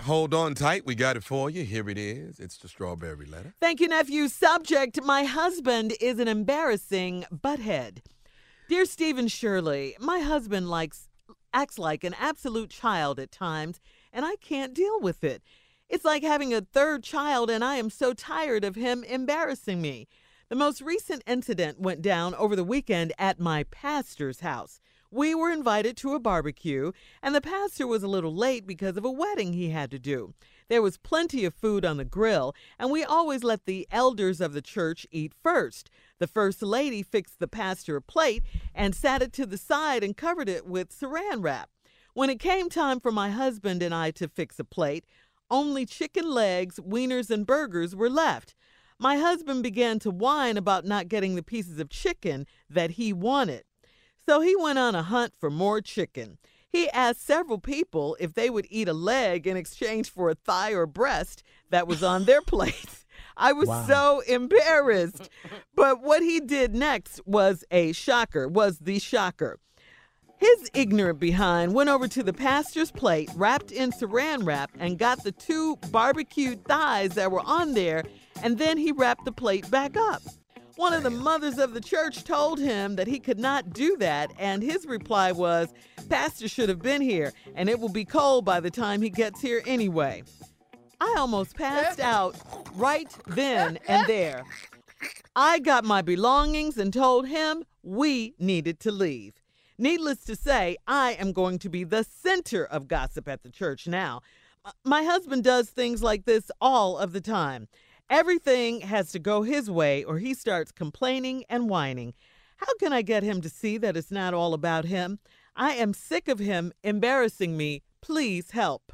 Hold on tight. We got it for you. Here it is. It's the strawberry letter. Thank you, nephew. Subject My husband is an embarrassing butthead. Dear Stephen Shirley, my husband likes acts like an absolute child at times, and I can't deal with it. It's like having a third child, and I am so tired of him embarrassing me. The most recent incident went down over the weekend at my pastor's house. We were invited to a barbecue, and the pastor was a little late because of a wedding he had to do. There was plenty of food on the grill, and we always let the elders of the church eat first. The first lady fixed the pastor a plate and sat it to the side and covered it with saran wrap. When it came time for my husband and I to fix a plate, only chicken legs, wieners, and burgers were left. My husband began to whine about not getting the pieces of chicken that he wanted. So he went on a hunt for more chicken. He asked several people if they would eat a leg in exchange for a thigh or breast that was on their plate. I was wow. so embarrassed. But what he did next was a shocker, was the shocker. His ignorant behind went over to the pastor's plate, wrapped in saran wrap, and got the two barbecued thighs that were on there, and then he wrapped the plate back up. One of the mothers of the church told him that he could not do that, and his reply was, Pastor should have been here, and it will be cold by the time he gets here anyway. I almost passed out right then and there. I got my belongings and told him we needed to leave. Needless to say, I am going to be the center of gossip at the church now. Uh, my husband does things like this all of the time. Everything has to go his way or he starts complaining and whining. How can I get him to see that it's not all about him? I am sick of him embarrassing me. Please help.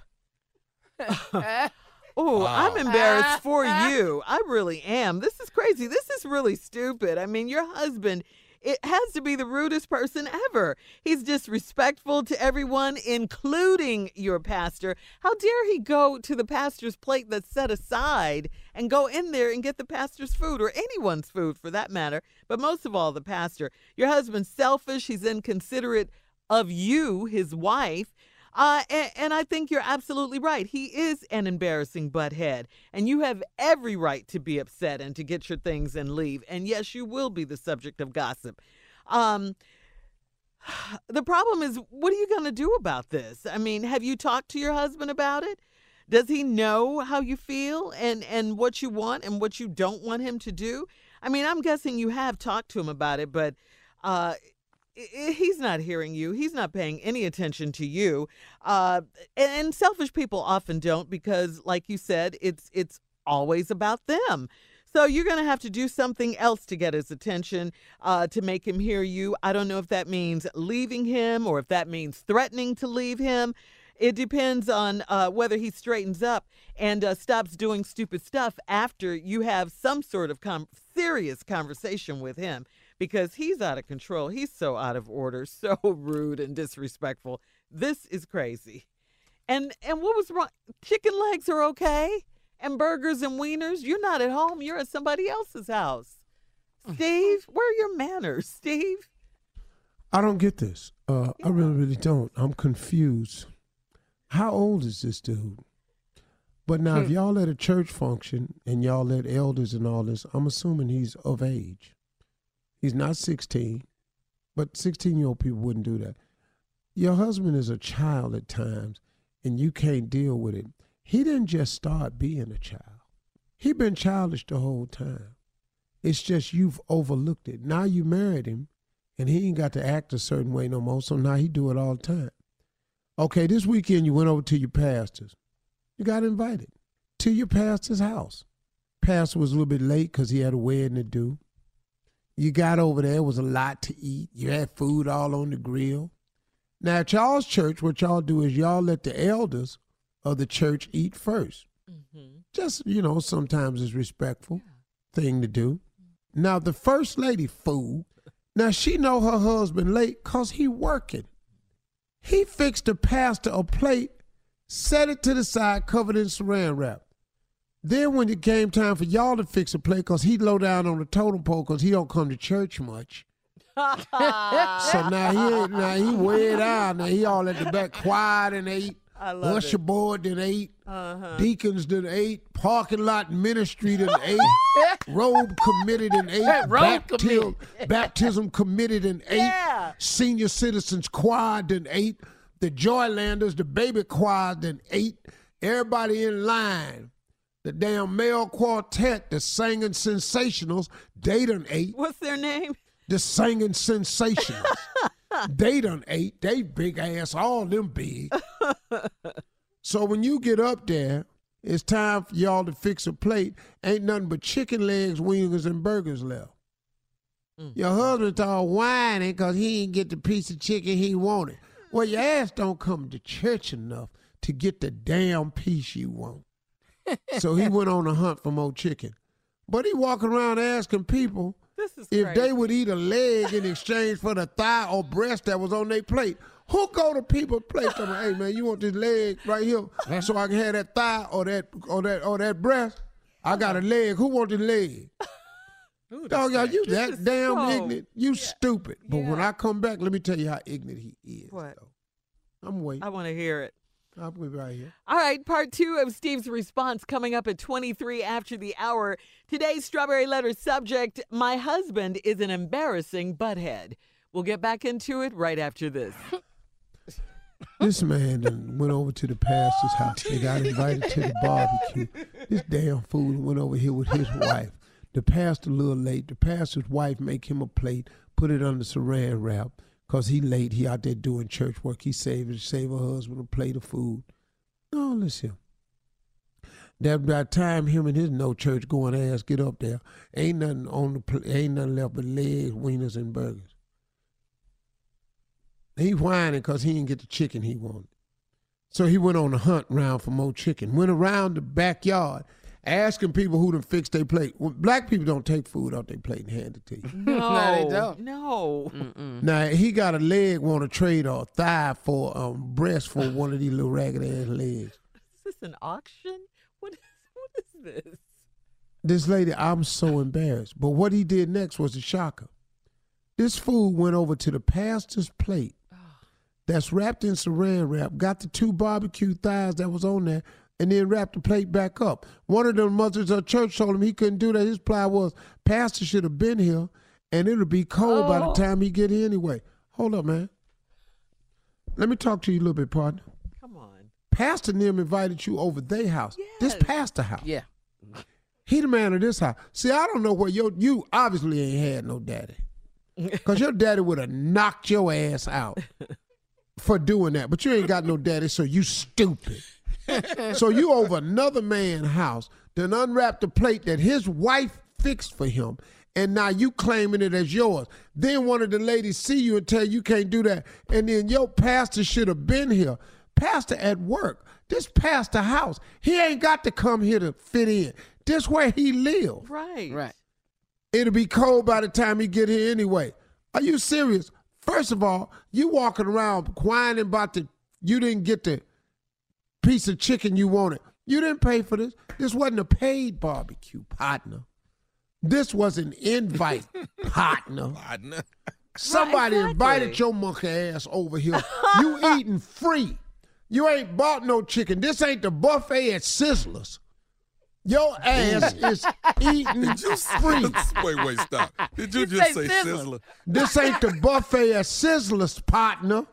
oh, wow. I'm embarrassed for you. I really am. This is crazy. This is really stupid. I mean, your husband it has to be the rudest person ever. He's disrespectful to everyone, including your pastor. How dare he go to the pastor's plate that's set aside and go in there and get the pastor's food or anyone's food for that matter? But most of all, the pastor. Your husband's selfish, he's inconsiderate of you, his wife. Uh, and, and I think you're absolutely right. He is an embarrassing butthead, and you have every right to be upset and to get your things and leave. And yes, you will be the subject of gossip. Um, the problem is, what are you going to do about this? I mean, have you talked to your husband about it? Does he know how you feel and and what you want and what you don't want him to do? I mean, I'm guessing you have talked to him about it, but uh, he's not hearing you. He's not paying any attention to you. Uh, and selfish people often don't because, like you said, it's it's always about them. So you're going to have to do something else to get his attention, uh, to make him hear you. I don't know if that means leaving him or if that means threatening to leave him. It depends on uh, whether he straightens up and uh, stops doing stupid stuff after you have some sort of com- serious conversation with him because he's out of control. He's so out of order, so rude and disrespectful. This is crazy. And and what was wrong? Chicken legs are okay, and burgers and wieners. You're not at home. You're at somebody else's house. Steve, where are your manners, Steve? I don't get this. Uh, I really, really don't. I'm confused. How old is this dude? But now, if hmm. y'all at a church function and y'all let elders and all this, I'm assuming he's of age. He's not 16, but 16 year old people wouldn't do that. Your husband is a child at times, and you can't deal with it. He didn't just start being a child. He been childish the whole time. It's just you've overlooked it. Now you married him, and he ain't got to act a certain way no more. So now he do it all the time. Okay, this weekend you went over to your pastor's. You got invited to your pastor's house. Pastor was a little bit late because he had a wedding to do. You got over there, it was a lot to eat. You had food all on the grill. Now, at y'all's church, what y'all do is y'all let the elders of the church eat 1st mm-hmm. Just, you know, sometimes it's respectful yeah. thing to do. Now, the first lady, fool, now she know her husband late because he working. He fixed the pastor a plate, set it to the side, covered in saran wrap. Then when it came time for y'all to fix a plate, because he low down on the totem pole because he don't come to church much. so now he now he way down. Now he all at the back quiet and ate. I love Usher it. board did 8 Uh-huh. Deacons did eight. Parking lot ministry did eight. robe committed in eight. Baptism, baptism committed in eight. Yeah. Senior citizens choir did eight. The Joylanders, the baby choir did eight. Everybody in line the damn male quartet, the singing sensationals, they done ate. What's their name? The singing sensationals. they done ate. They big ass, all them big. so when you get up there, it's time for y'all to fix a plate. Ain't nothing but chicken legs, wings, and burgers left. Mm. Your husband's all whining because he ain't get the piece of chicken he wanted. Well, your ass don't come to church enough to get the damn piece you want so he went on a hunt for more chicken. But he walking around asking people if crazy. they would eat a leg in exchange for the thigh or breast that was on their plate. Who go to people's place and say, hey man, you want this leg right here so I can have that thigh or that or that or that breast? I got a leg. Who want the leg? Ooh, Dog, y'all, you that damn so, ignorant. You yeah. stupid. But yeah. when I come back, let me tell you how ignorant he is. What? Though. I'm waiting. I want to hear it. I'll be right here. All right, part two of Steve's response coming up at 23 after the hour. Today's Strawberry Letter subject My husband is an embarrassing butthead. We'll get back into it right after this. this man went over to the pastor's house. They got invited to the barbecue. This damn fool went over here with his wife. The pastor a little late. The pastor's wife make him a plate, put it under saran wrap. Cause he late, he out there doing church work. He saved save her husband a plate of food. No, listen. That by time him and his no church going ass get up there, ain't nothing on the ain't nothing left but legs, wieners, and burgers. He whining because he didn't get the chicken he wanted. So he went on a hunt round for more chicken. Went around the backyard asking people who to fix their plate. Well, black people don't take food off their plate and hand it to you. No, no they don't. No. Mm-mm. Now he got a leg want to trade or thigh for um breast for one of these little ragged ass legs. Is this an auction? What is what is this? This lady, I'm so embarrassed. But what he did next was a shocker. This food went over to the pastor's plate, that's wrapped in saran wrap, got the two barbecue thighs that was on there, and then wrap the plate back up. One of the mothers of church told him he couldn't do that. His ply was, Pastor should have been here, and it'll be cold by the Oh. time he get here anyway. Hold up, man. Let me talk to you a little bit, partner. Come on. Pastor Nim invited you over their house. This pastor house. Yeah. He the man of this house. See, I don't know where your you obviously ain't had no daddy. Cause your daddy would have knocked your ass out for doing that. But you ain't got no daddy, so you stupid. so you over another man's house, then unwrap the plate that his wife fixed for him, and now you claiming it as yours. Then one of the ladies see you and tell you you can't do that, and then your pastor should have been here. Pastor at work. This pastor house. He ain't got to come here to fit in. This where he live. Right. Right. It'll be cold by the time he get here anyway. Are you serious? First of all, you walking around whining about the you didn't get the piece of chicken you wanted. You didn't pay for this. This wasn't a paid barbecue, partner. This was an invite, partner. Partner. Somebody exactly. invited your monkey ass over here. You eating free. You ain't bought no chicken. This ain't the buffet at Sizzlers. Your ass is eating Did you, free. wait, wait, stop. Did you, You just say say Sizzler. Sizzler? This ain't the buffet at Sizzlers, partner.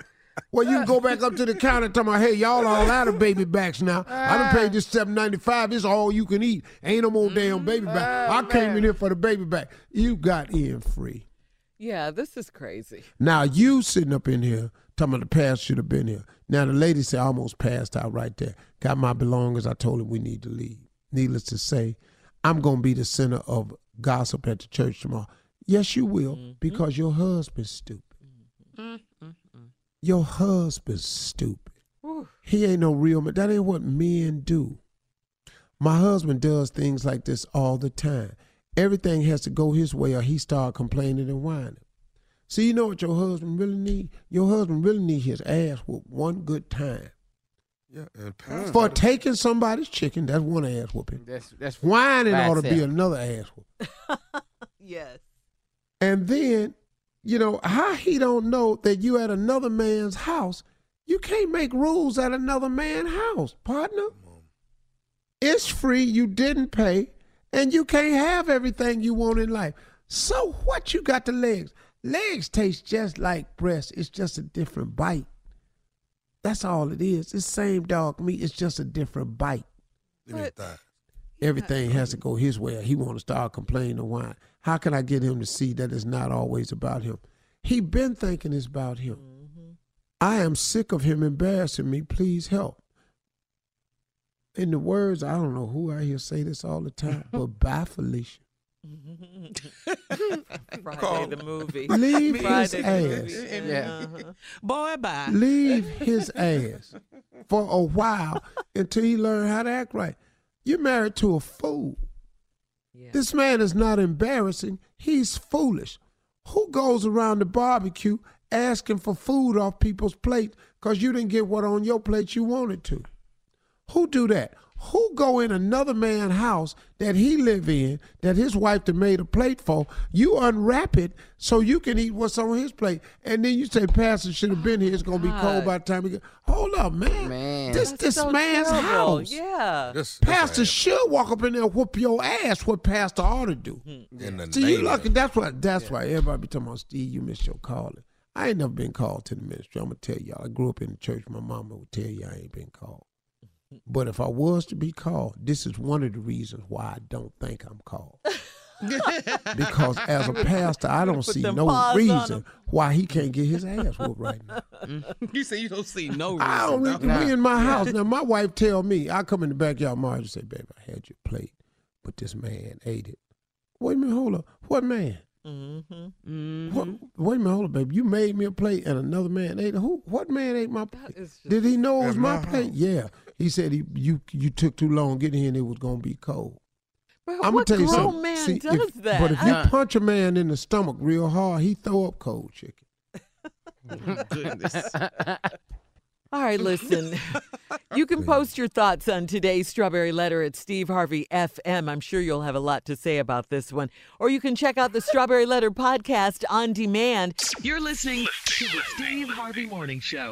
Well, you can go back up to the counter and tell me, hey, y'all all out of baby backs now. I done paid this seven ninety five. It's all you can eat. Ain't no more damn baby back. Mm-hmm. I oh, came in here for the baby back. You got in free. Yeah, this is crazy. Now you sitting up in here talking about the past should have been here. Now the lady said I almost passed out right there. Got my belongings. I told her we need to leave. Needless to say, I'm gonna be the center of gossip at the church tomorrow. Yes, you will, mm-hmm. because your husband's stupid. Mm-hmm. Your husband's stupid. He ain't no real man. That ain't what men do. My husband does things like this all the time. Everything has to go his way or he start complaining and whining. See, you know what your husband really need? Your husband really need his ass whooped one good time. Yeah, and Pastor. For taking somebody's chicken, that's one ass whooping. That's that's Whining ought to be another ass whooping. Yes. And then, you know, how he don't know that you at another man's house, you can't make rules at another man's house, partner. It's free, you didn't pay, and you can't have everything you want in life. So what you got the legs? Legs taste just like breast. It's just a different bite. That's all it is. It's same dog meat. It's just a different bite. Give me a thigh. Everything has to go his way. or He want to start complaining and whine. How can I get him to see that it's not always about him? He been thinking it's about him. I am sick of him embarrassing me. Please help. In the words, I don't know who I hear say this all the time, but bye, Felicia. Friday the movie. Leave his Friday the ass. Yeah. Uh-huh. Boy, bye. Leave his ass for a while until he learn how to act right. You're married to a fool. Yeah. This man is not embarrassing. He's foolish. Who goes around the barbecue asking for food off people's plate because you didn't get what on your plate you wanted to? Who do that? Who go in another man's house that he live in, that his wife done made a plate for, you unwrap it so you can eat what's on his plate, and then you say, Pastor should have oh been here, it's going to be cold by the time we get... Hold up, man. Man. This That's this so man's terrible. house. Yeah. This, this Pastor ass should walk up in there and whoop your ass. What pastor ought to do. Hmm. in See, you name lucky. That's why. That's why everybody be talking about Steve. You missed your calling. I ain't never been called to the ministry. I'm gonna tell y'all. I grew up in the church. My mama would tell you I ain't been called. But if I was to be called, this is one of the reasons why I don't think I'm called. because as a pastor, I don't see no reason why he can't get his ass whooped right now. You say you don't see no reason. I don't dog. Me in my house now. My wife tell me I come in the backyard. Marge say, "Baby, I had your plate, but this man ate it." Wait a minute, hold up. What man? Mm-hmm. What, wait a minute, hold up, baby. You made me a plate and another man ate it. Who? What man ate my plate? Did he know it was my my plate? Yeah. He said he you you took too long getting here and it was gonna be cold. But I'm gonna tell you something. man See, does if- that? But if you I- punch a man in the stomach real hard, he throw up cold chicken. Goodness. All right, listen. you can post your thoughts on today's Strawberry Letter at Steve Harvey FM. I'm sure you'll have a lot to say about this one. Or you can check out the Strawberry Letter podcast on demand. You're listening to the Steve Harvey Morning Show.